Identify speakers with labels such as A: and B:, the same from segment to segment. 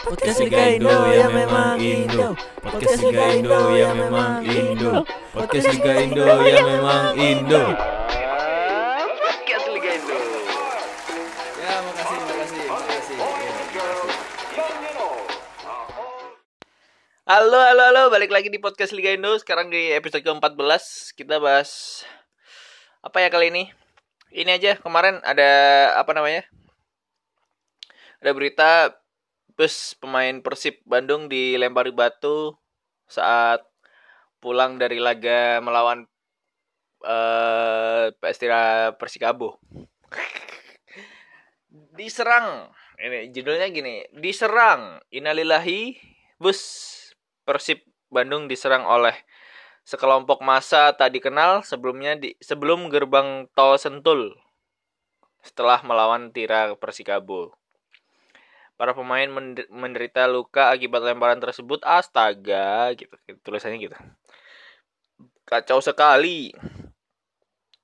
A: Podcast Liga Indo ya memang Indo. Podcast Liga Indo ya memang Indo. Podcast Liga Indo ya memang Indo.
B: Podcast Liga Indo.
A: Ya makasih makasih makasih.
B: Halo, halo, halo. Balik lagi di Podcast Liga Indo. Sekarang di episode ke-14. Kita bahas... Apa ya kali ini? Ini aja. Kemarin ada... Apa namanya? Ada berita bus pemain Persib Bandung dilempari batu saat pulang dari laga melawan eh PS Tira Persikabo. diserang. Ini judulnya gini, diserang. Innalillahi bus Persib Bandung diserang oleh sekelompok massa tak dikenal sebelumnya di sebelum gerbang tol Sentul setelah melawan Tira Persikabo. Para pemain mender- menderita luka akibat lemparan tersebut. Astaga, gitu. Tulisannya gitu. Kacau sekali.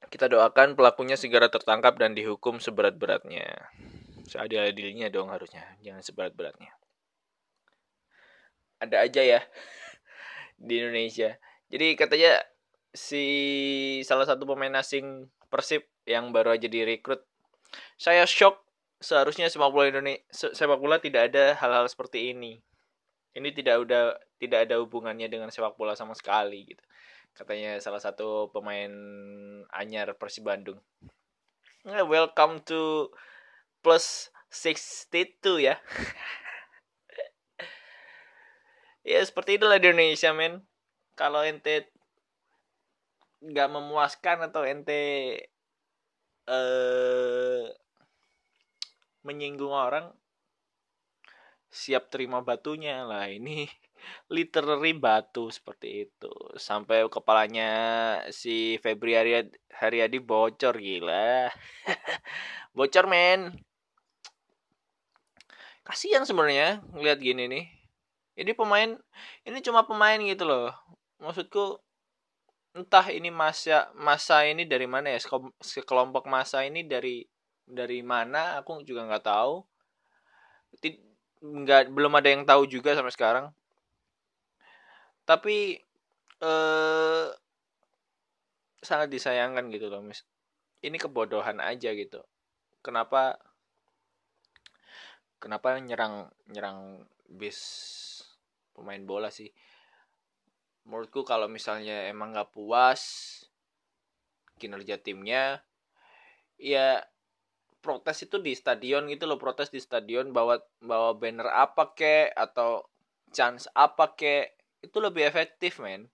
B: Kita doakan pelakunya segera tertangkap dan dihukum seberat-beratnya. Seadil-adilnya dong harusnya, jangan seberat-beratnya. Ada aja ya di Indonesia. Jadi katanya si salah satu pemain asing Persib yang baru aja direkrut. Saya shock seharusnya sepak bola Indonesia sepak bola tidak ada hal-hal seperti ini. Ini tidak udah tidak ada hubungannya dengan sepak bola sama sekali gitu. Katanya salah satu pemain anyar Persib Bandung. Eh, Welcome to plus 62 ya. ya seperti itulah di Indonesia men. Kalau ente nggak memuaskan atau ente eh menyinggung orang siap terima batunya. Lah ini literally batu seperti itu. Sampai kepalanya si Febri Haryadi, Haryadi bocor gila. Bocor men. Kasihan sebenarnya ngeliat gini nih. Ini pemain ini cuma pemain gitu loh. Maksudku entah ini masa masa ini dari mana ya sekelompok masa ini dari dari mana aku juga nggak tahu. Ti- nggak belum ada yang tahu juga sampai sekarang. Tapi eh sangat disayangkan gitu loh mis ini kebodohan aja gitu. Kenapa kenapa nyerang nyerang bis pemain bola sih? Menurutku kalau misalnya emang nggak puas kinerja timnya ya protes itu di stadion gitu loh protes di stadion bawa bawa banner apa kek atau chance apa kek itu lebih efektif men.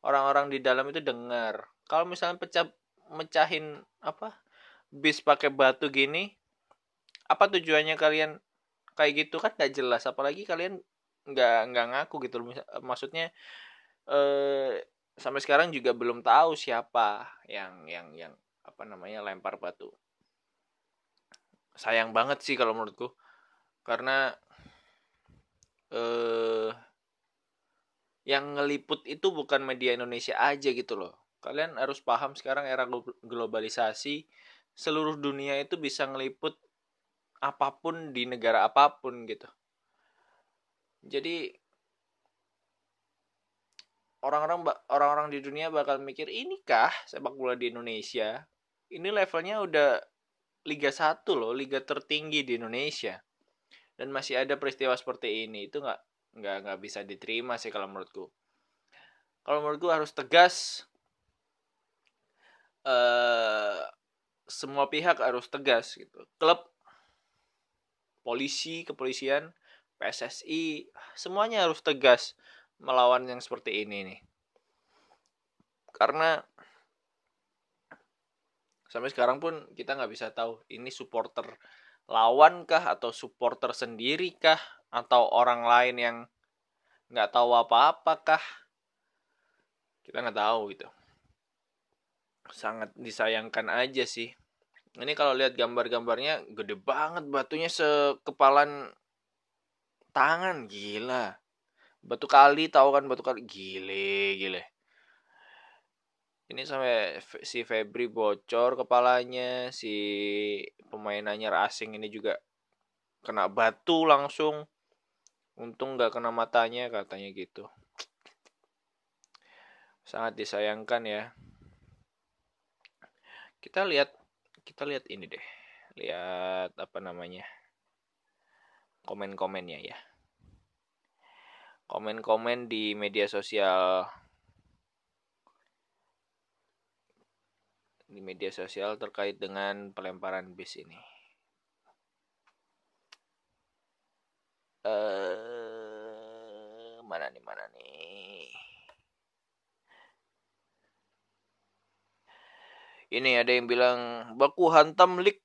B: Orang-orang di dalam itu dengar. Kalau misalnya pecah mecahin apa bis pakai batu gini apa tujuannya kalian kayak gitu? Kan gak jelas apalagi kalian nggak nggak ngaku gitu loh. Maksudnya eh sampai sekarang juga belum tahu siapa yang yang yang apa namanya lempar batu sayang banget sih kalau menurutku. Karena eh yang ngeliput itu bukan media Indonesia aja gitu loh. Kalian harus paham sekarang era glo- globalisasi seluruh dunia itu bisa ngeliput apa pun di negara apa pun gitu. Jadi orang-orang orang-orang di dunia bakal mikir inikah sepak bola di Indonesia? Ini levelnya udah Liga 1 loh liga tertinggi di Indonesia. Dan masih ada peristiwa seperti ini itu nggak nggak nggak bisa diterima sih kalau menurutku. Kalau menurutku harus tegas eh semua pihak harus tegas gitu. Klub polisi kepolisian PSSI semuanya harus tegas melawan yang seperti ini nih. Karena sampai sekarang pun kita nggak bisa tahu ini supporter lawan kah atau supporter sendiri kah atau orang lain yang nggak tahu apa-apa kah kita nggak tahu gitu. Sangat disayangkan aja sih. Ini kalau lihat gambar-gambarnya gede banget batunya sekepalan tangan. Gila. Batu kali tahu kan batu kali? Gile gile ini sampai si Febri bocor kepalanya si pemain anyar asing ini juga kena batu langsung. Untung nggak kena matanya katanya gitu. Sangat disayangkan ya. Kita lihat kita lihat ini deh. Lihat apa namanya komen-komennya ya. Komen-komen di media sosial di media sosial terkait dengan pelemparan bis ini? Eh mana nih mana nih? Ini ada yang bilang baku hantam lik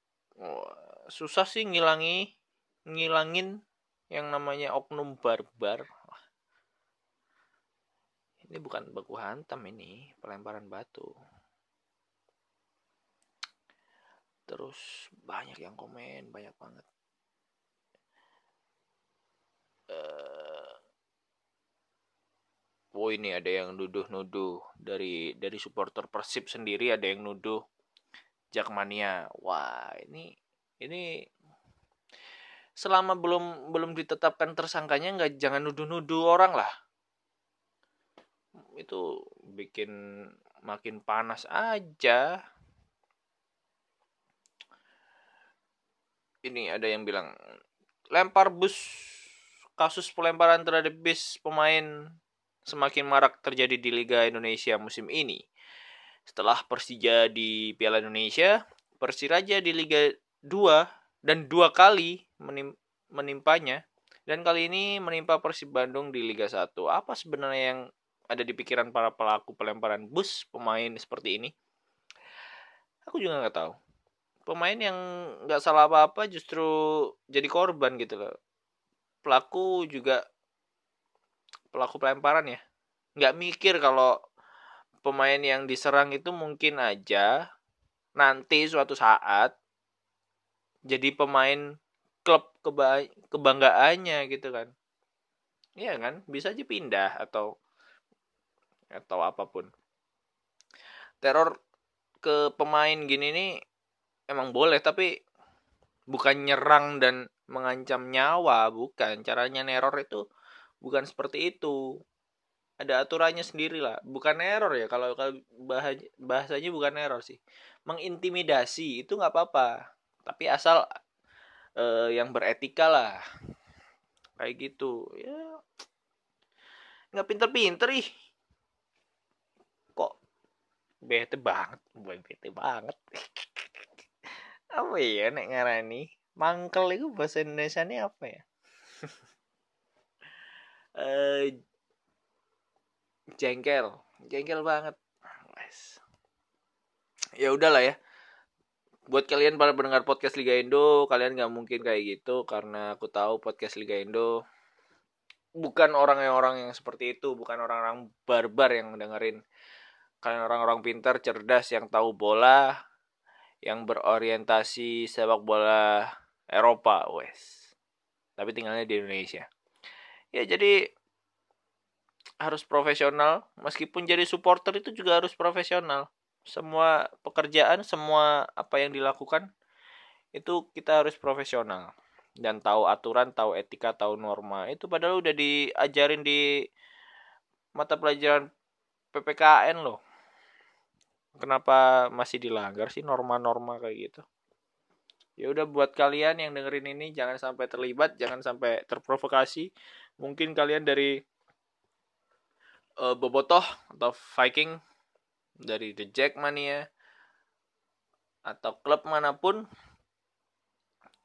B: susah sih ngilangi ngilangin yang namanya oknum barbar. Ini bukan baku hantam ini pelemparan batu terus banyak yang komen banyak banget uh, oh ini ada yang nuduh-nuduh dari dari supporter Persib sendiri ada yang nuduh Jakmania. Wah, ini ini selama belum belum ditetapkan tersangkanya nggak jangan nuduh-nuduh orang lah. Itu bikin makin panas aja. Ini ada yang bilang lempar bus kasus pelemparan terhadap bis pemain semakin marak terjadi di Liga Indonesia musim ini. Setelah Persija di Piala Indonesia, Persiraja di Liga 2 dan dua kali menim menimpanya dan kali ini menimpa Persib Bandung di Liga 1. Apa sebenarnya yang ada di pikiran para pelaku pelemparan bus pemain seperti ini? Aku juga nggak tahu. Pemain yang nggak salah apa-apa justru jadi korban gitu loh. Pelaku juga pelaku pelemparan ya. Nggak mikir kalau pemain yang diserang itu mungkin aja nanti suatu saat jadi pemain klub keba kebanggaannya gitu kan. Iya kan? Bisa aja pindah atau atau apa pun. Teror ke pemain gini nih emang boleh tapi bukan nyerang dan mengancam nyawa, bukan. Caranya neror itu bukan seperti itu. Ada aturannya sendiri lah. Bukan error ya, kalau bahasanya bukan error sih. Mengintimidasi itu nggak apa-apa. Tapi asal uh, yang beretika lah. Kayak gitu. Ya nggak pinter-pinter ih. Kok bete banget, bukan bete banget. Apa ya nek ngarani? Mangkel itu bahasa Indonesia ini apa ya? Uh, jengkel. Jengkel banget. Ya udahlah ya. Buat kalian para pendengar podcast Liga Indo kalian nggak mungkin kayak gitu karena aku tahu podcast Liga Indo bukan orang yang orang yang seperti itu bukan orang-orang barbar yang dengerin kalian orang-orang pintar cerdas yang tahu bola yang berorientasi sepak bola Eropa, wes. Tapi tinggalnya di Indonesia. Ya jadi harus profesional, meskipun jadi supporter itu juga harus profesional. Semua pekerjaan, semua apa yang dilakukan itu kita harus profesional dan tahu aturan, tahu etika, tahu norma. Itu padahal udah diajarin di mata pelajaran PPKN loh kenapa masih dilanggar sih norma-norma kayak gitu? Ya udah buat kalian yang dengerin ini jangan sampai terlibat jangan sampai terprovokasi. Mungkin kalian dari uh, bobotoh atau Viking dari The Jackmania atau klub mana pun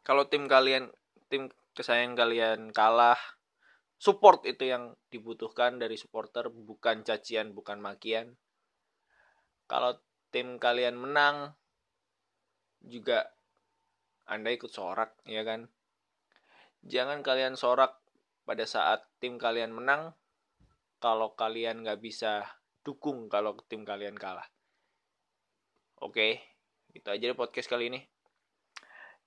B: kalau tim kalian tim kesayangan kalian kalah support itu yang dibutuhkan dari supporter bukan cacian bukan makian kalau tim kalian menang juga anda ikut sorak ya kan? Jangan kalian sorak pada saat tim kalian menang kalau kalian nggak bisa dukung kalau tim kalian kalah. Oke itu aja deh podcast kali ini.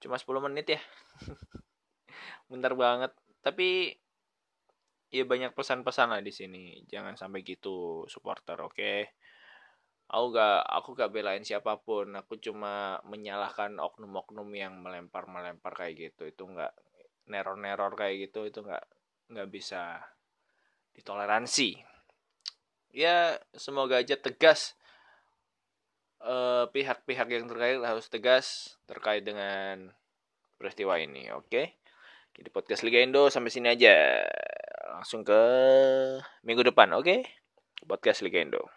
B: Cuma 10 menit ya. Bentar banget. Tapi ya banyak pesan-pesan lah di sini. Jangan sampai gitu supporter oke? okay? Aku gak aku gak belain siapa pun. Aku cuma menyalahkan oknum-oknum yang melempar melempar kayak gitu. Itu nggak neror-neror kayak gitu itu nggak nggak bisa ditoleransi. Ya semoga aja tegas. Eh, pihak-pihak yang terkait harus tegas terkait dengan peristiwa ini oke? Jadi podcast Liga Indo sampai sini aja. Langsung ke minggu depan oke? Podcast Liga Indo